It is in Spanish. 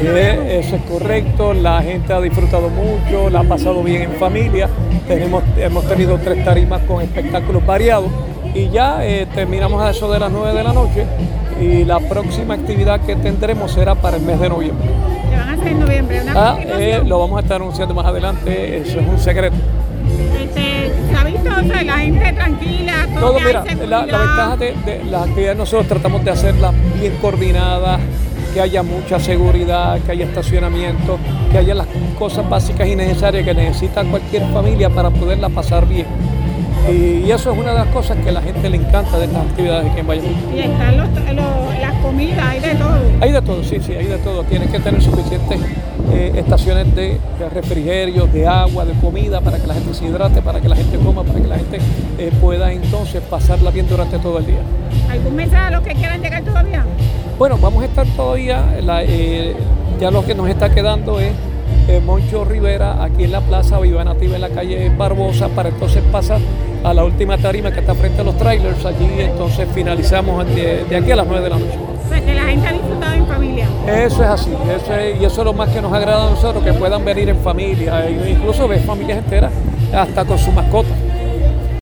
Eh, eso es correcto, la gente ha disfrutado mucho, la ha pasado bien en familia, Tenemos, hemos tenido tres tarimas con espectáculos variados y ya eh, terminamos a eso de las 9 de la noche y la próxima actividad que tendremos será para el mes de noviembre. ¿Qué van a hacer en noviembre? ¿Una Ah, eh, lo vamos a estar anunciando más adelante, eso es un secreto. Este, ¿Se ha visto o sea, la gente tranquila? Todo, hay mira, la ventaja de, de las actividades nosotros tratamos de hacerlas bien coordinadas, que haya mucha seguridad, que haya estacionamiento, que haya las cosas básicas y necesarias que necesita cualquier familia para poderla pasar bien. Y, eso es una de las cosas que a la gente le encanta de estas actividades aquí en Bayamón. Y están los, los- las comidas, hay de todo. Hay de todo, sí, sí, hay de todo. Tienes que tener suficientes eh, estaciones de, de refrigerio, de agua, de comida para que la gente se hidrate, para que la gente coma, para que la gente eh, pueda entonces pasarla bien durante todo el día. ¿Algún mensaje a los que quieran llegar todavía? Bueno, vamos a estar todavía, la, eh, ya lo que nos está quedando es eh, Moncho Rivera aquí en la Plaza Viva Nativa en la calle Barbosa para entonces pasar a la última tarima que está frente a los trailers. Allí entonces finalizamos de, de aquí a las 9 de la noche. O sea, que la gente ha disfrutado en familia. Eso es así, eso es- y eso es lo más que nos agrada a nosotros, que puedan venir en familia, e incluso ver familias enteras hasta con su mascota.